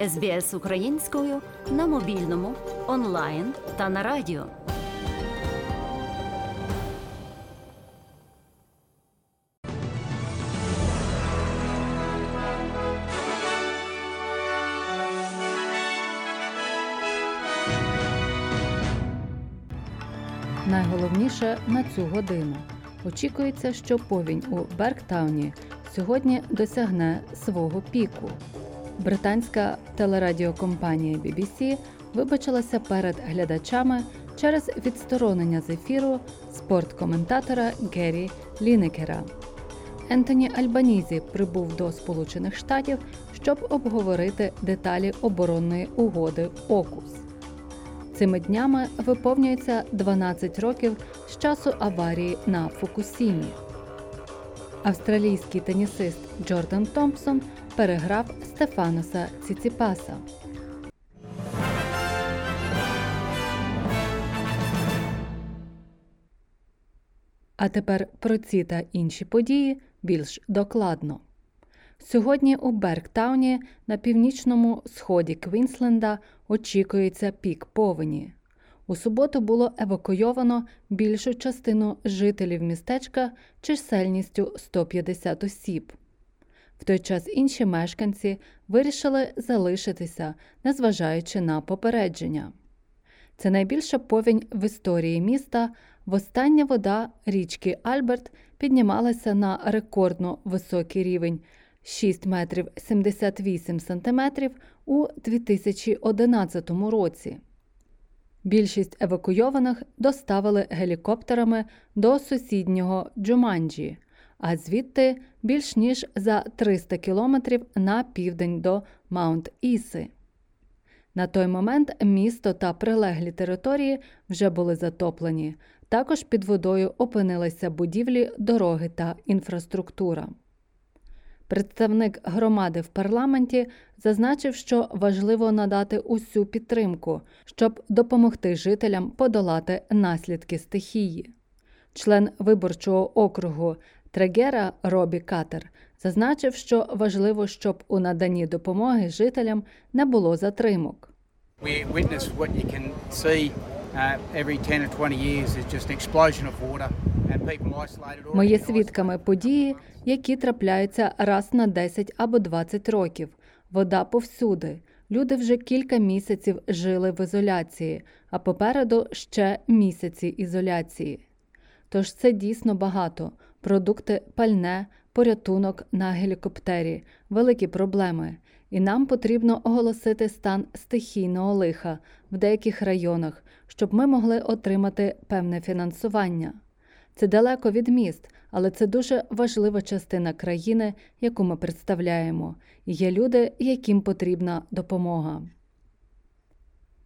СБС українською на мобільному, онлайн та на радіо. Найголовніше на цю годину. Очікується, що повінь у Бергтауні сьогодні досягне свого піку. Британська телерадіокомпанія BBC вибачилася перед глядачами через відсторонення з ефіру спорткоментатора Геррі Лінекера. Ентоні Альбанізі прибув до Сполучених Штатів, щоб обговорити деталі оборонної угоди Окус. Цими днями виповнюється 12 років з часу аварії на Фукусімі. Австралійський тенісист Джордан Томпсон переграв Стефаноса Ціціпаса. А тепер про ці та інші події більш докладно. Сьогодні у Бергтауні на північному сході Квінсленда очікується пік повені. У суботу було евакуйовано більшу частину жителів містечка чисельністю 150 осіб. В той час інші мешканці вирішили залишитися, незважаючи на попередження. Це найбільша повінь в історії міста. Востання вода річки Альберт піднімалася на рекордно високий рівень 6 метрів 78 сантиметрів у 2011 році. Більшість евакуйованих доставили гелікоптерами до сусіднього Джуманджі, а звідти більш ніж за 300 кілометрів на південь до Маунт Іси. На той момент місто та прилеглі території вже були затоплені. Також під водою опинилися будівлі, дороги та інфраструктура. Представник громади в парламенті зазначив, що важливо надати усю підтримку, щоб допомогти жителям подолати наслідки стихії. Член виборчого округу Трегера Робі Катер зазначив, що важливо, щоб у наданні допомоги жителям не було затримок. Uh, every 10 or 20 years is just an explosion of water and people isolated. Ми є свідками події, які трапляються раз на 10 або 20 років. Вода повсюди. Люди вже кілька місяців жили в ізоляції, а попереду ще місяці ізоляції. Тож це дійсно багато: продукти, пальне, порятунок на гелікоптері, великі проблеми. І нам потрібно оголосити стан стихійного лиха в деяких районах, щоб ми могли отримати певне фінансування. Це далеко від міст, але це дуже важлива частина країни, яку ми представляємо. Є люди, яким потрібна допомога.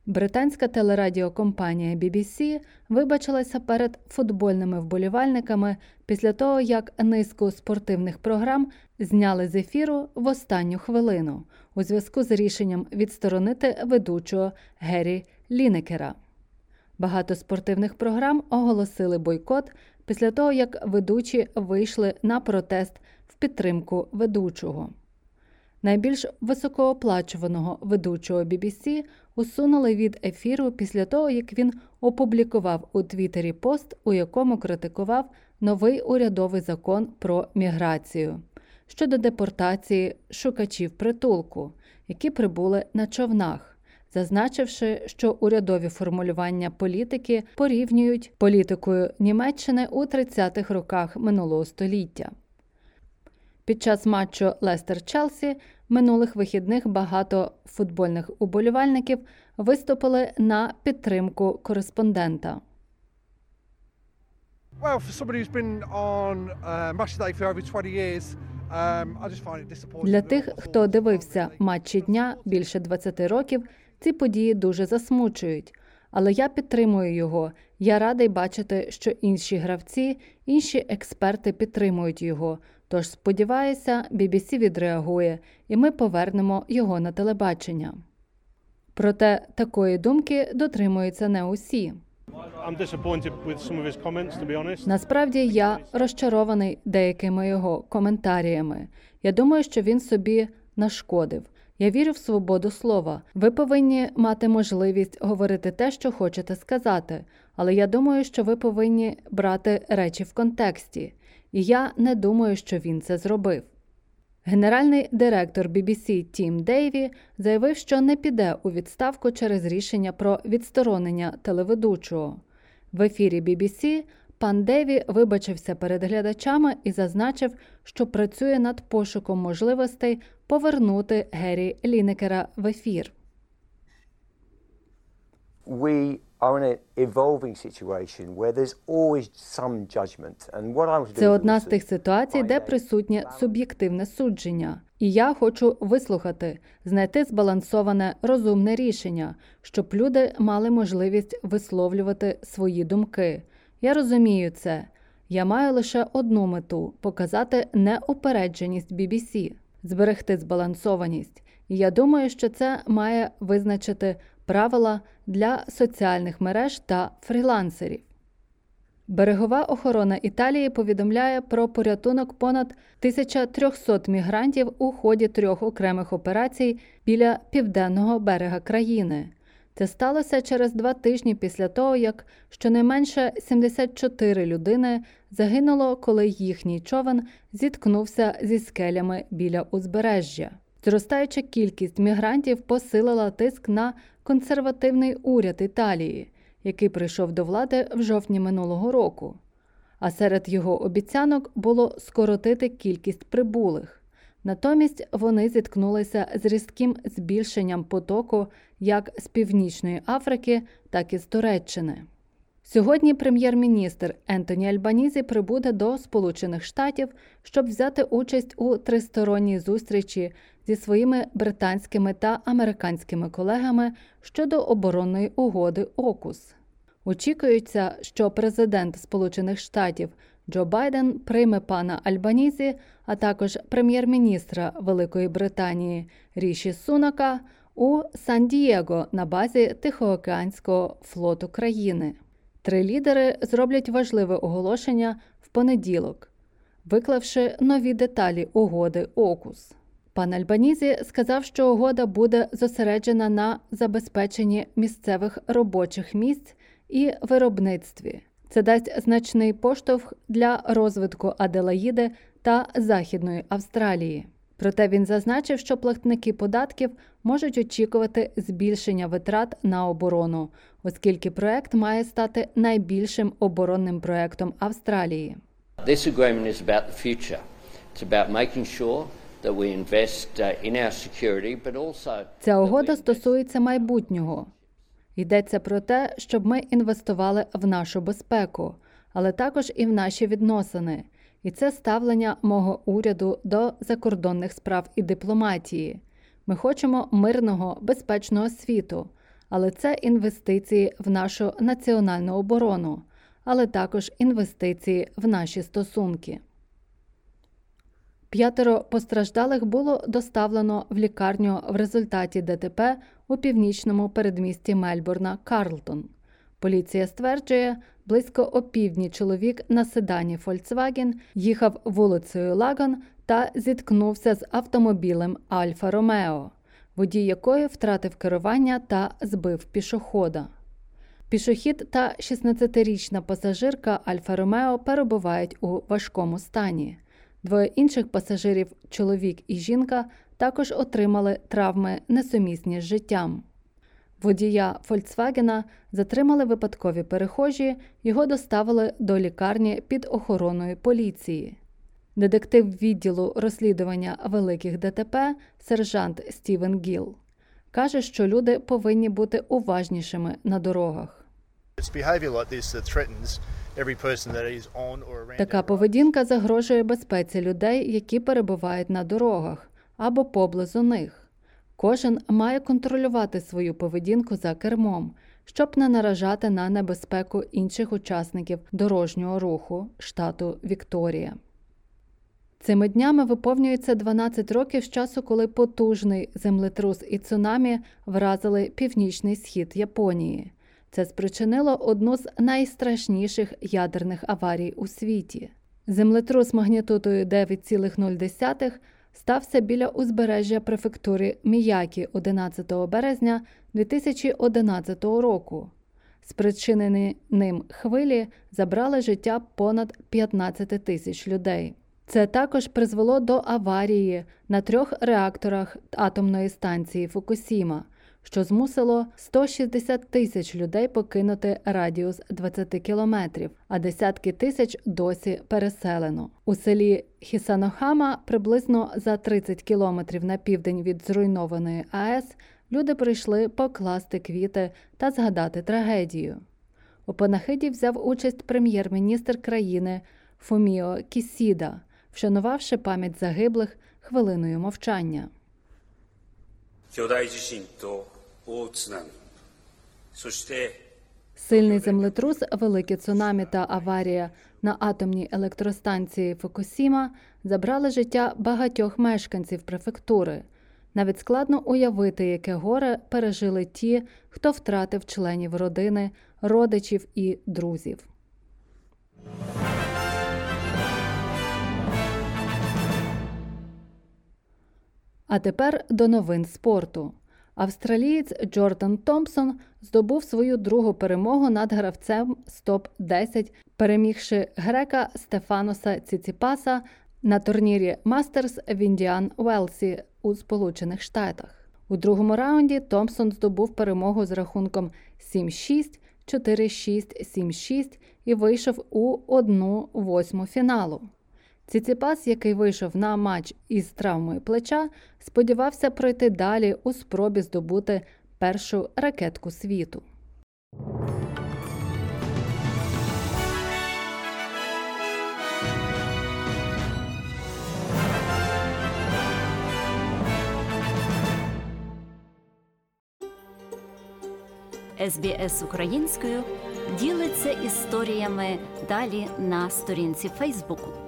Британська телерадіокомпанія BBC вибачилася перед футбольними вболівальниками після того, як низку спортивних програм зняли з ефіру в останню хвилину у зв'язку з рішенням відсторонити ведучого Геррі Лінекера. Багато спортивних програм оголосили бойкот після того, як ведучі вийшли на протест в підтримку ведучого. Найбільш високооплачуваного ведучого BBC усунули від ефіру після того, як він опублікував у Твіттері пост, у якому критикував новий урядовий закон про міграцію щодо депортації шукачів притулку, які прибули на човнах, зазначивши, що урядові формулювання політики порівнюють політикою Німеччини у 30-х роках минулого століття. Під час матчу Лестер Челсі минулих вихідних багато футбольних уболівальників виступили на підтримку кореспондента. Well, for somebody who's been on match day for over 20 years, I just find it disappointing. Для тих, хто дивився матчі дня більше 20 років, ці події дуже засмучують. Але я підтримую його. Я радий бачити, що інші гравці, інші експерти підтримують його. Тож сподіваюся, BBC відреагує, і ми повернемо його на телебачення. Проте такої думки дотримуються не усі. Насправді я розчарований деякими його коментаріями. Я думаю, що він собі нашкодив. Я вірю в свободу слова. Ви повинні мати можливість говорити те, що хочете сказати, але я думаю, що ви повинні брати речі в контексті, і я не думаю, що він це зробив. Генеральний директор BBC Тім Дейві заявив, що не піде у відставку через рішення про відсторонення телеведучого. В ефірі BBC пан Деві вибачився перед глядачами і зазначив, що працює над пошуком можливостей повернути Геррі Лінекера в ефір. we are in an evolving situation where there's always some judgment. And what I want Це одна з тих ситуацій, де присутнє суб'єктивне судження. І я хочу вислухати, знайти збалансоване розумне рішення, щоб люди мали можливість висловлювати свої думки. Я розумію це. Я маю лише одну мету показати неупередженість BBC, зберегти збалансованість. І я думаю, що це має визначити правила для соціальних мереж та фрілансерів. Берегова охорона Італії повідомляє про порятунок понад 1300 мігрантів у ході трьох окремих операцій біля південного берега країни. Це сталося через два тижні після того, як щонайменше 74 людини загинуло, коли їхній човен зіткнувся зі скелями біля узбережжя. Зростаюча кількість мігрантів посилила тиск на консервативний уряд Італії, який прийшов до влади в жовтні минулого року. А серед його обіцянок було скоротити кількість прибулих. Натомість вони зіткнулися з різким збільшенням потоку як з Північної Африки, так і з Туреччини. Сьогодні прем'єр-міністр Ентоні Альбанізі прибуде до Сполучених Штатів, щоб взяти участь у тристоронній зустрічі зі своїми британськими та американськими колегами щодо оборонної угоди ОКУС. Очікується, що президент Сполучених Штатів Джо Байден прийме пана Альбанізі, а також прем'єр-міністра Великої Британії Ріші Сунака у Сан-Дієго на базі Тихоокеанського флоту країни. Три лідери зроблять важливе оголошення в понеділок, виклавши нові деталі угоди ОКУС. Пан Альбанізі сказав, що угода буде зосереджена на забезпеченні місцевих робочих місць і виробництві. Це дасть значний поштовх для розвитку Аделаїди та Західної Австралії. Проте він зазначив, що платники податків можуть очікувати збільшення витрат на оборону, оскільки проект має стати найбільшим оборонним проектом Австралії. This agreement is about the future. It's about making sure that we invest uh, in our security, but also Ця угода стосується майбутнього. Йдеться про те, щоб ми інвестували в нашу безпеку, але також і в наші відносини. І це ставлення мого уряду до закордонних справ і дипломатії. Ми хочемо мирного, безпечного світу, але це інвестиції в нашу національну оборону, але також інвестиції в наші стосунки. П'ятеро постраждалих було доставлено в лікарню в результаті ДТП у північному передмісті Мельбурна Карлтон. Поліція стверджує, близько опівдні чоловік на седані Volkswagen їхав вулицею Лаган та зіткнувся з автомобілем Альфа Ромео, водій якої втратив керування та збив пішохода. Пішохід та 16-річна пасажирка Альфа Ромео перебувають у важкому стані. Двоє інших пасажирів, чоловік і жінка, також отримали травми несумісні з життям. Водія Фольксвагена затримали випадкові перехожі, його доставили до лікарні під охороною поліції. Детектив відділу розслідування великих ДТП, сержант Стівен Гіл, каже, що люди повинні бути уважнішими на дорогах. Така поведінка загрожує безпеці людей, які перебувають на дорогах або поблизу них. Кожен має контролювати свою поведінку за кермом, щоб не наражати на небезпеку інших учасників дорожнього руху штату Вікторія. Цими днями виповнюється 12 років з часу, коли потужний землетрус і цунамі вразили північний схід Японії. Це спричинило одну з найстрашніших ядерних аварій у світі. Землетрус магнітудою 9,0 стався біля узбережжя префектури Міякі 11 березня 2011 року. Спричинені ним хвилі забрали життя понад 15 тисяч людей. Це також призвело до аварії на трьох реакторах атомної станції Фукусіма, що змусило 160 тисяч людей покинути радіус 20 кілометрів, а десятки тисяч досі переселено. У селі Хісанохама, приблизно за 30 кілометрів на південь від зруйнованої АЕС, люди прийшли покласти квіти та згадати трагедію. У панахиді взяв участь прем'єр-міністр країни Фуміо Кісіда, вшанувавши пам'ять загиблих хвилиною мовчання. 巨大地震と大津波そして Сильний землетрус, велике цунамі та аварія на атомній електростанції Фукусіма забрали життя багатьох мешканців префектури. Навіть складно уявити, яке горе пережили ті, хто втратив членів родини, родичів і друзів. А тепер до новин спорту. Австралієць Джордан Томпсон здобув свою другу перемогу над гравцем з топ-10, перемігши грека Стефаноса Ціціпаса на турнірі Мастерс в Індіан Уелсі у Сполучених Штатах. У другому раунді Томпсон здобув перемогу з рахунком 7-6, 4-6, 7-6 і вийшов у 1-8 фіналу. Ціціпас, який вийшов на матч із травмою плеча, сподівався пройти далі у спробі здобути першу ракетку світу. СБС українською ділиться історіями далі на сторінці Фейсбуку.